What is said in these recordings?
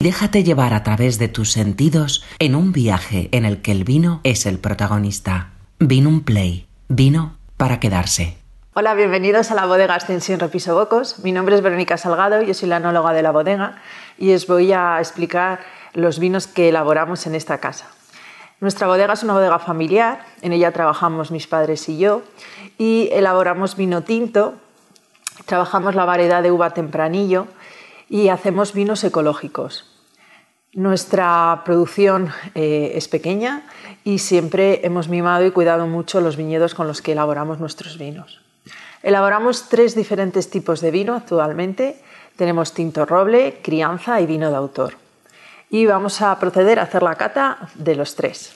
Déjate llevar a través de tus sentidos en un viaje en el que el vino es el protagonista. Vino un play. Vino para quedarse. Hola, bienvenidos a la bodega Ascensión Repiso Bocos. Mi nombre es Verónica Salgado, yo soy la anóloga de la bodega y os voy a explicar los vinos que elaboramos en esta casa. Nuestra bodega es una bodega familiar, en ella trabajamos mis padres y yo y elaboramos vino tinto, trabajamos la variedad de uva tempranillo y hacemos vinos ecológicos. Nuestra producción eh, es pequeña y siempre hemos mimado y cuidado mucho los viñedos con los que elaboramos nuestros vinos. Elaboramos tres diferentes tipos de vino actualmente. Tenemos tinto roble, crianza y vino de autor. Y vamos a proceder a hacer la cata de los tres.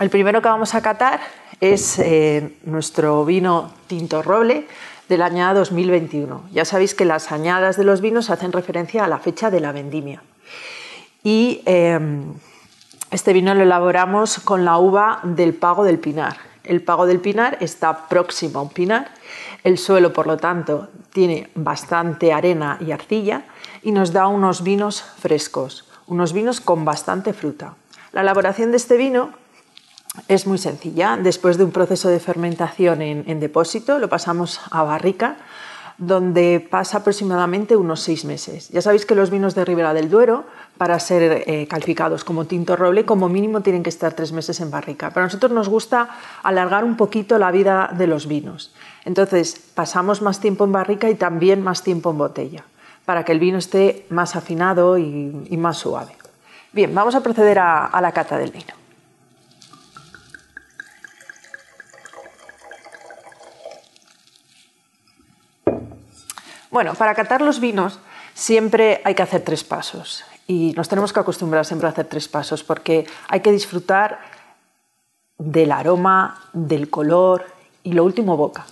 El primero que vamos a catar es eh, nuestro vino tinto roble del año 2021. Ya sabéis que las añadas de los vinos hacen referencia a la fecha de la vendimia. Y em, este vino lo elaboramos con la uva del Pago del Pinar. El Pago del Pinar está próximo a un pinar. El suelo, por lo tanto, tiene bastante arena y arcilla y nos da unos vinos frescos, unos vinos con bastante fruta. La elaboración de este vino es muy sencilla. Después de un proceso de fermentación en, depósito, lo pasamos a barrica, donde pasa aproximadamente unos seis meses. Ya sabéis que los vinos de Ribera del Duero, para ser eh, calificados como tinto roble, como mínimo tienen que estar tres meses en barrica. Pero a nosotros nos gusta alargar un poquito la vida de los vinos. Entonces, pasamos más tiempo en barrica y también más tiempo en botella, para que el vino esté más afinado y, más suave. Bien, vamos a proceder a la cata del vino. Bueno, para catar los vinos siempre hay que hacer tres pasos y nos tenemos que acostumbrar siempre a hacer tres pasos porque hay que disfrutar del aroma, del color y lo último boca.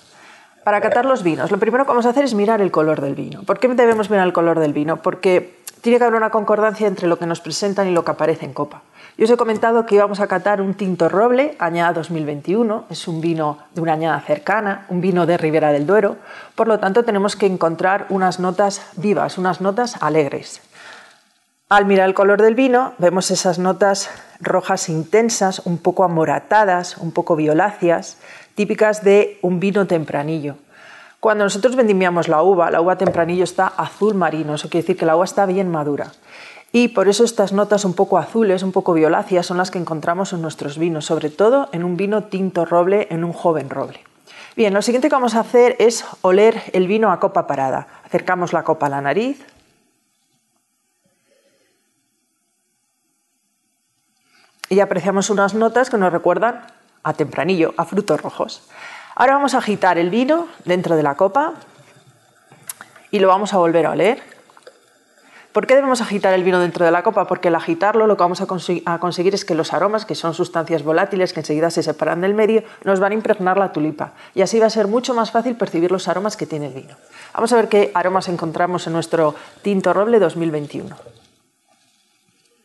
Para catar los vinos, lo primero que vamos a hacer es mirar el color del vino. ¿Por qué debemos mirar el color del vino? Porque tiene que haber una concordancia entre lo que nos presentan y lo que aparece en copa. Yo os he comentado que íbamos a catar un tinto roble, añada 2021, es un vino de una añada cercana, un vino de Ribera del Duero, por lo tanto tenemos que encontrar unas notas vivas, unas notas alegres. Al mirar el color del vino, vemos esas notas rojas intensas, un poco amoratadas, un poco violáceas, típicas de un vino tempranillo. Cuando nosotros vendimiamos la uva, la uva tempranillo está azul marino, eso quiere decir que la uva está bien madura. Y por eso estas notas un poco azules, un poco violáceas, son las que encontramos en nuestros vinos, sobre todo en un vino tinto roble, en un joven roble. Bien, lo siguiente que vamos a hacer es oler el vino a copa parada. Acercamos la copa a la nariz. Y apreciamos unas notas que nos recuerdan a tempranillo, a frutos rojos. Ahora vamos a agitar el vino dentro de la copa y lo vamos a volver a oler. ¿Por qué debemos agitar el vino dentro de la copa? Porque al agitarlo lo que vamos a, conseguir es que los aromas, que son sustancias volátiles que enseguida se separan del medio, nos van a impregnar la tulipa. Y así va a ser mucho más fácil percibir los aromas que tiene el vino. Vamos a ver qué aromas encontramos en nuestro tinto roble 2021.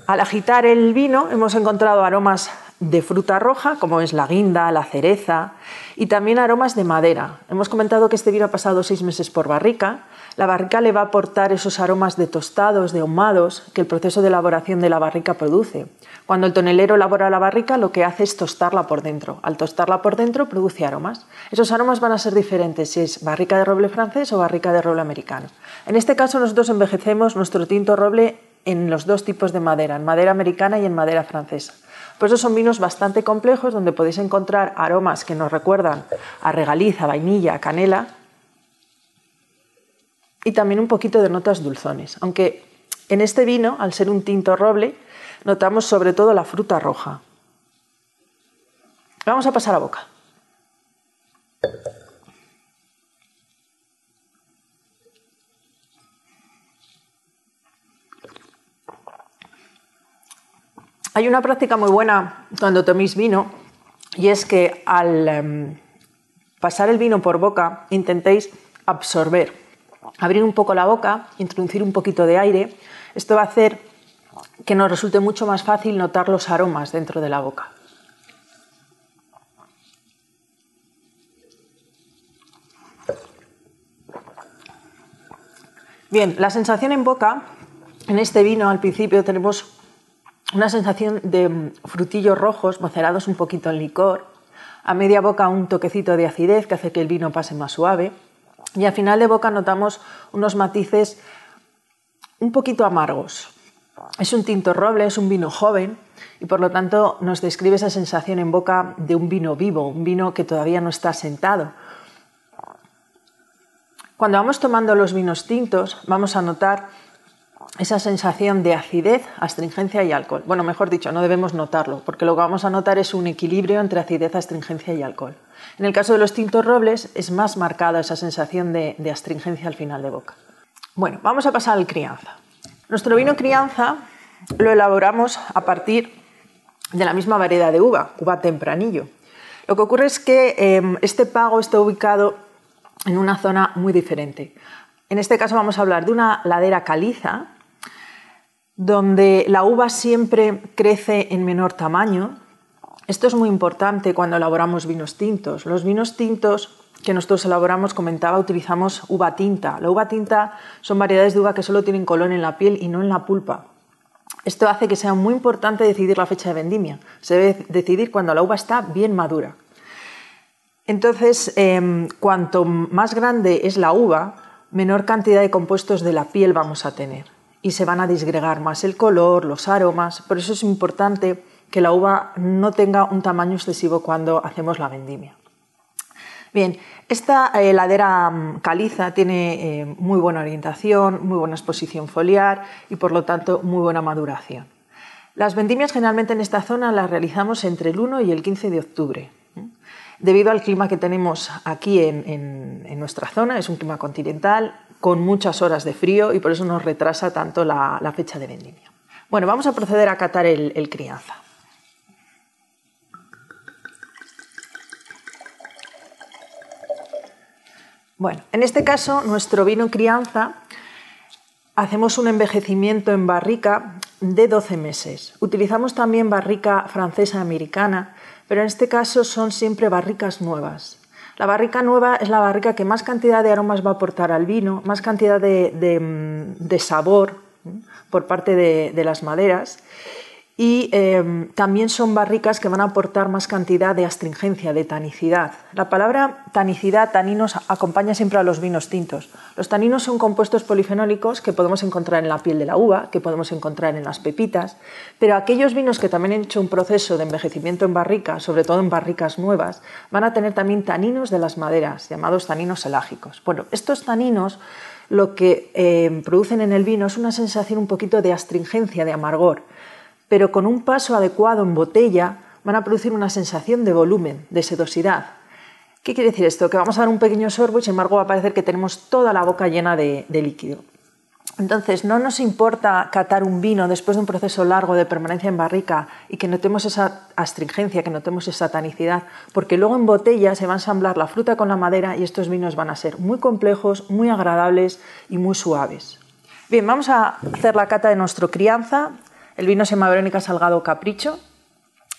Al agitar el vino hemos encontrado aromas de fruta roja, como es la guinda, la cereza, y también aromas de madera. Hemos comentado que este vino ha pasado seis meses por barrica. La barrica le va a aportar esos aromas de tostados, de ahumados, que el proceso de elaboración de la barrica produce. Cuando el tonelero elabora la barrica, lo que hace es tostarla por dentro. Al tostarla por dentro, produce aromas. Esos aromas van a ser diferentes si es barrica de roble francés o barrica de roble americano. En este caso, nosotros envejecemos nuestro tinto roble en los dos tipos de madera, en madera americana y en madera francesa. Por eso son vinos bastante complejos donde podéis encontrar aromas que nos recuerdan a regaliza, vainilla, canela y también un poquito de notas dulzones. Aunque en este vino, al ser un tinto roble, notamos sobre todo la fruta roja. Vamos a pasar a boca. Hay una práctica muy buena cuando toméis vino y es que al em, pasar el vino por boca intentéis absorber, abrir un poco la boca, introducir un poquito de aire. Esto va a hacer que nos resulte mucho más fácil notar los aromas dentro de la boca. Bien, la sensación en boca En este vino al principio tenemos una sensación de frutillos rojos macerados un poquito en licor, a media boca un toquecito de acidez que hace que el vino pase más suave y al final de boca notamos unos matices un poquito amargos. Es un tinto roble, es un vino joven y por lo tanto nos describe esa sensación en boca de un vino vivo, un vino que todavía no está sentado. Cuando vamos tomando los vinos tintos vamos a notar esa sensación de acidez, astringencia y alcohol. Bueno, mejor dicho, no debemos notarlo, porque lo que vamos a notar es un equilibrio entre acidez, astringencia y alcohol. En el caso de los tintos robles es más marcada esa sensación de, astringencia al final de boca. Bueno, vamos a pasar al crianza. Nuestro vino crianza lo elaboramos a partir de la misma variedad de uva, uva tempranillo. Lo que ocurre es que em, este pago está ubicado en una zona muy diferente. En este caso vamos a hablar de una ladera caliza, donde la uva siempre crece en menor tamaño. Esto es muy importante cuando elaboramos vinos tintos. Los vinos tintos que nosotros elaboramos, comentaba, utilizamos uva tinta. La uva tinta son variedades de uva que solo tienen color en la piel y no en la pulpa. Esto hace que sea muy importante decidir la fecha de vendimia. Se debe decidir cuando la uva está bien madura. Entonces, em, cuanto más grande es la uva, menor cantidad de compuestos de la piel vamos a tener y se van a disgregar más el color, los aromas. Por eso es importante que la uva no tenga un tamaño excesivo cuando hacemos la vendimia. Bien, esta heladera mm, caliza tiene eh, muy buena orientación, muy buena exposición foliar y por lo tanto muy buena maduración. Las vendimias generalmente en esta zona las realizamos entre el 1 y el 15 de octubre. Debido al clima que tenemos aquí en, nuestra zona, es un clima continental con muchas horas de frío y por eso nos retrasa tanto la, fecha de vendimia. Bueno, vamos a proceder a catar el, crianza. Bueno, en este caso, nuestro vino crianza hacemos un envejecimiento en barrica de 12 meses. Utilizamos también barrica francesa americana pero en este caso son siempre barricas nuevas. La barrica nueva es la barrica que más cantidad de aromas va a aportar al vino, más cantidad de, mm, sabor por parte de las maderas y em, también son barricas que van a aportar más cantidad de astringencia, de tanicidad. La palabra tanicidad, taninos, acompaña siempre a los vinos tintos. Los taninos son compuestos polifenólicos que podemos encontrar en la piel de la uva, que podemos encontrar en las pepitas, pero aquellos vinos que también han hecho un proceso de envejecimiento en barrica, sobre todo en barricas nuevas, van a tener también taninos de las maderas, llamados taninos elágicos. Bueno, estos taninos lo que em, producen en el vino es una sensación un poquito de astringencia, de amargor pero con un paso adecuado en botella van a producir una sensación de volumen, de sedosidad. ¿Qué quiere decir esto? Que vamos a dar un pequeño sorbo y sin embargo va a parecer que tenemos toda la boca llena de, líquido. Entonces, no nos importa catar un vino después de un proceso largo de permanencia en barrica y que notemos esa astringencia, que notemos esa tanicidad, porque luego en botella se va a ensamblar la fruta con la madera y estos vinos van a ser muy complejos, muy agradables y muy suaves. Bien, vamos a hacer la cata de nuestro crianza. El vino se llama Verónica Salgado Capricho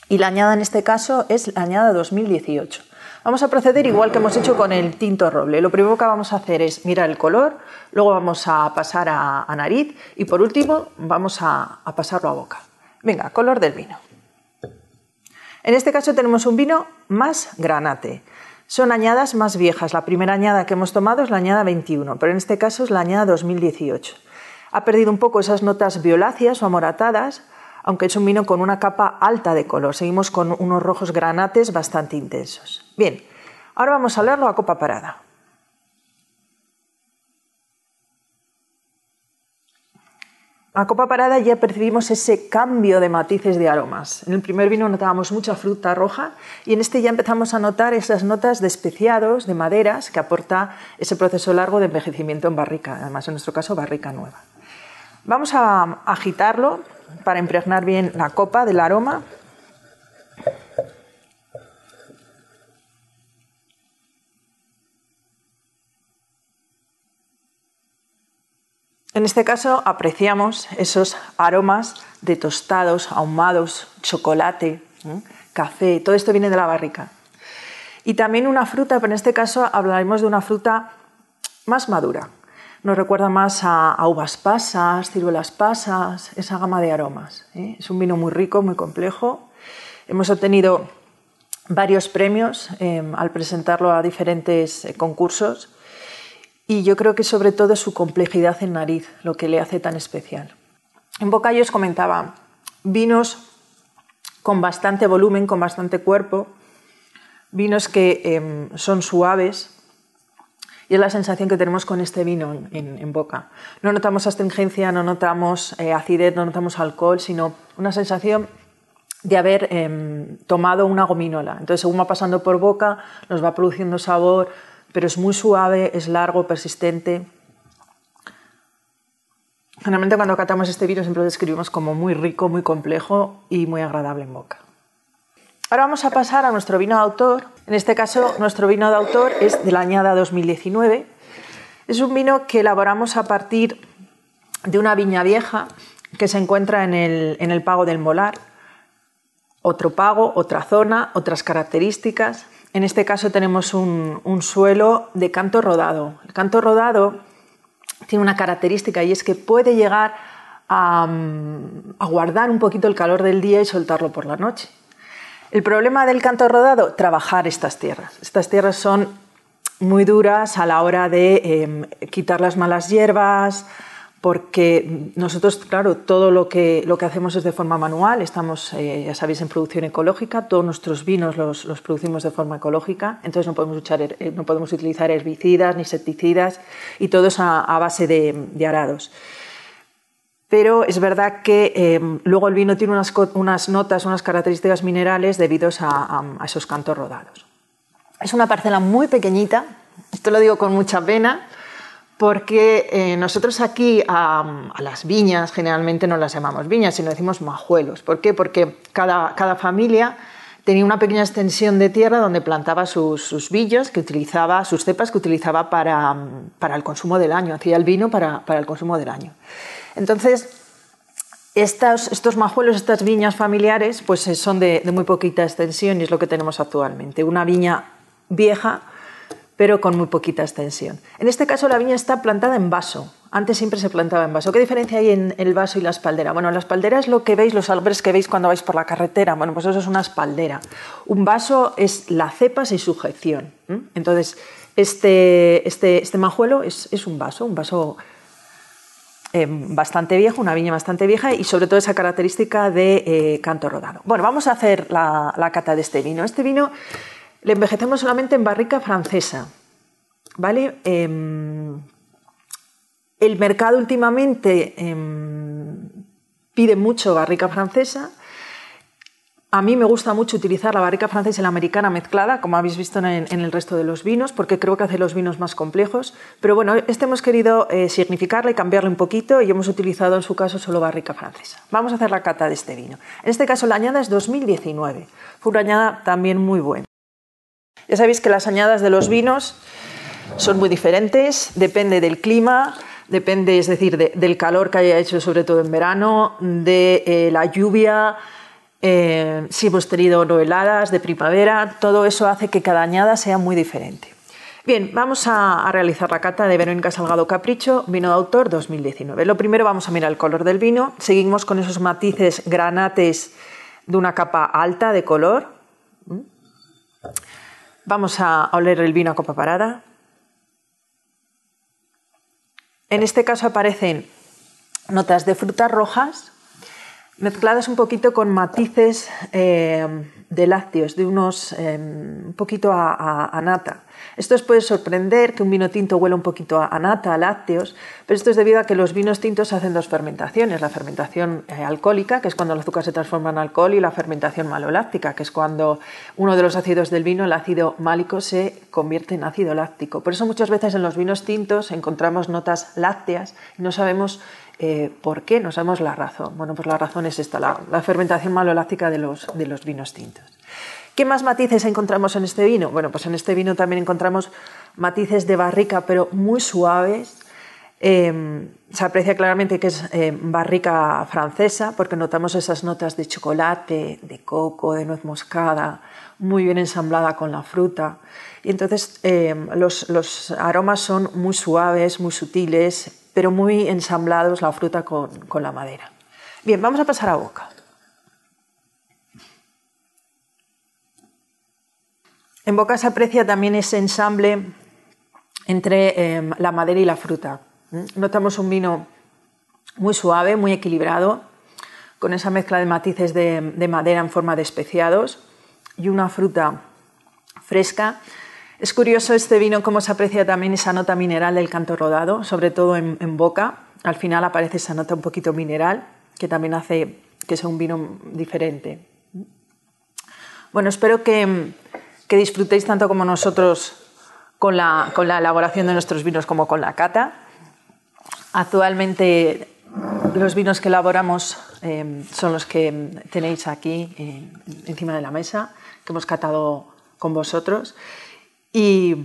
y la añada en este caso es la añada 2018. Vamos a proceder igual que hemos hecho con el tinto roble. Lo primero que vamos a hacer es mirar el color, luego vamos a pasar a, nariz y por último vamos a, a pasarlo a boca. Venga, color del vino. En este caso tenemos un vino más granate. Son añadas más viejas. La primera añada que hemos tomado es la añada 21, pero en este caso es la añada 2018 ha perdido un poco esas notas violáceas o amoratadas, aunque es un vino con una capa alta de color. Seguimos con unos rojos granates bastante intensos. Bien, ahora vamos a leerlo a copa parada. A copa parada ya percibimos ese cambio de matices de aromas. En el primer vino notábamos mucha fruta roja y en este ya empezamos a notar esas notas de especiados, de maderas, que aporta ese proceso largo de envejecimiento en barrica, además en nuestro caso barrica nueva. Vamos a agitarlo para impregnar bien la copa del aroma. En este caso apreciamos esos aromas de tostados, ahumados, chocolate, café, todo esto viene de la barrica. Y también una fruta, pero en este caso hablaremos de una fruta más madura, nos recuerda más a, uvas pasas, ciruelas pasas, esa gama de aromas. ¿eh? Es un vino muy rico, muy complejo. Hemos obtenido varios premios em, al presentarlo a diferentes eh, concursos y yo creo que sobre todo su complejidad en nariz, lo que le hace tan especial. En boca yo os comentaba, vinos con bastante volumen, con bastante cuerpo, vinos que em, son suaves, y es la sensación que tenemos con este vino en, boca. No notamos astringencia, no notamos eh, acidez, no notamos alcohol, sino una sensación de haber em, tomado una gominola. Entonces, según va pasando por boca, nos va produciendo sabor, pero es muy suave, es largo, persistente. Generalmente cuando catamos este vino siempre lo describimos como muy rico, muy complejo y muy agradable en boca. Ahora vamos a pasar a nuestro vino de autor. En este caso, nuestro vino de autor es de la añada 2019. Es un vino que elaboramos a partir de una viña vieja que se encuentra en el, en el Pago del Molar otro pago, otra zona, otras características. En este caso tenemos un, suelo de canto rodado. El canto rodado tiene una característica y es que puede llegar a, a, guardar un poquito el calor del día y soltarlo por la noche. El problema del canto rodado, trabajar estas tierras. Estas tierras son muy duras a la hora de em, quitar las malas hierbas, porque nosotros, claro, todo lo que, lo que hacemos es de forma manual, estamos, eh, ya sabéis, en producción ecológica, todos nuestros vinos los, los producimos de forma ecológica, entonces no podemos, eh, no podemos utilizar herbicidas ni insecticidas y todo es a, base de, arados. Pero es verdad que eh, luego el vino tiene unas, unas, notas, unas características minerales debidos a, a esos cantos rodados. Es una parcela muy pequeñita, esto lo digo con mucha pena, porque eh, nosotros aquí a, las viñas generalmente no las llamamos viñas, sino decimos majuelos. ¿Por qué? Porque cada, familia tenía una pequeña extensión de tierra donde plantaba sus, villos, que utilizaba, sus cepas que utilizaba para, el consumo del año, hacía el vino para, el consumo del año. Entonces, estos, majuelos, estas viñas familiares, pues son de, muy poquita extensión y es lo que tenemos actualmente. Una viña vieja pero con muy poquita extensión. En este caso la viña está plantada en vaso. Antes siempre se plantaba en vaso. ¿Qué diferencia hay en el vaso y la espaldera? Bueno, la espaldera es lo que veis, los árboles que veis cuando vais por la carretera. Bueno, pues eso es una espaldera. Un vaso es la cepa sin sujeción. Entonces, este, este, este majuelo es, un vaso, un vaso eh, bastante viejo, una viña bastante vieja y sobre todo esa característica de eh, canto rodado. Bueno, vamos a hacer la, la cata de este vino. Este vino le envejecemos solamente en barrica francesa. ¿Vale? Em, el mercado últimamente em, pide mucho barrica francesa. A mí me gusta mucho utilizar la barrica francesa y la americana mezclada, como habéis visto en, el resto de los vinos, porque creo que hace los vinos más complejos. Pero bueno, este hemos querido eh, significarle y cambiarle un poquito y hemos utilizado en su caso solo barrica francesa. Vamos a hacer la cata de este vino. En este caso la añada es 2019. Fue una añada también muy buena. Ya sabéis que las añadas de los vinos son muy diferentes, depende del clima, depende, es decir, del calor que haya hecho, sobre todo en verano, de eh, la lluvia, eh, si hemos tenido no heladas de primavera, todo eso hace que cada añada sea muy diferente. Bien, vamos a, realizar la cata de Verónica Salgado Capricho, vino de autor 2019. Lo primero vamos a mirar el color del vino, seguimos con esos matices granates de una capa alta de color. Vamos a oler el vino a copa parada. En este caso aparecen notas de frutas rojas mezcladas un poquito con matices eh, de lácteos, de unos eh, un poquito a, nata. Esto os puede sorprender que un vino tinto huela un poquito a, nata, a lácteos, pero esto es debido a que los vinos tintos hacen dos fermentaciones, la fermentación eh, alcohólica, que es cuando el azúcar se transforma en alcohol, y la fermentación maloláctica, que es cuando uno de los ácidos del vino, el ácido málico, se convierte en ácido láctico. Por eso muchas veces en los vinos tintos encontramos notas lácteas y no sabemos eh, ¿Por qué? No sabemos la razón. Bueno, pues la razón es esta, la, fermentación maloláctica de los, de los vinos tintos. ¿Qué más matices encontramos en este vino? Bueno, pues en este vino también encontramos matices de barrica, pero muy suaves, Em, se aprecia claramente que es em, barrica francesa porque notamos esas notas de chocolate, de coco, de nuez moscada, muy bien ensamblada con la fruta. Y entonces em, los, aromas son muy suaves, muy sutiles, pero muy ensamblados la fruta con, la madera. Bien, vamos a pasar a boca. En boca se aprecia también ese ensamble entre la madera y la fruta. Notamos un vino muy suave, muy equilibrado, con esa mezcla de matices de, madera en forma de especiados y una fruta fresca. Es curioso este vino cómo se aprecia también esa nota mineral del canto rodado, sobre todo en, boca. Al final aparece esa nota un poquito mineral, que también hace que sea un vino diferente. Bueno, espero que, disfrutéis tanto como nosotros con la elaboración de nuestros vinos como con la cata. Actualmente los vinos que elaboramos eh, son los que tenéis aquí eh, encima de la mesa, que hemos catado con vosotros. Y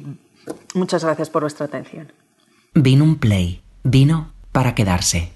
muchas gracias por vuestra atención. Vino un play, vino para quedarse.